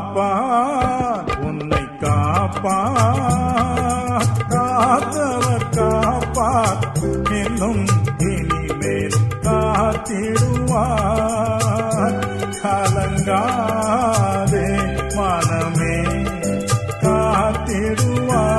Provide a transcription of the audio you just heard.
காப்பார் உன்னை காப்பார் காத்தவர் காப்பார் என்னும் இனிமேல் காத்திடுவார். கலங்காதே மனமே காத்திடுவார்.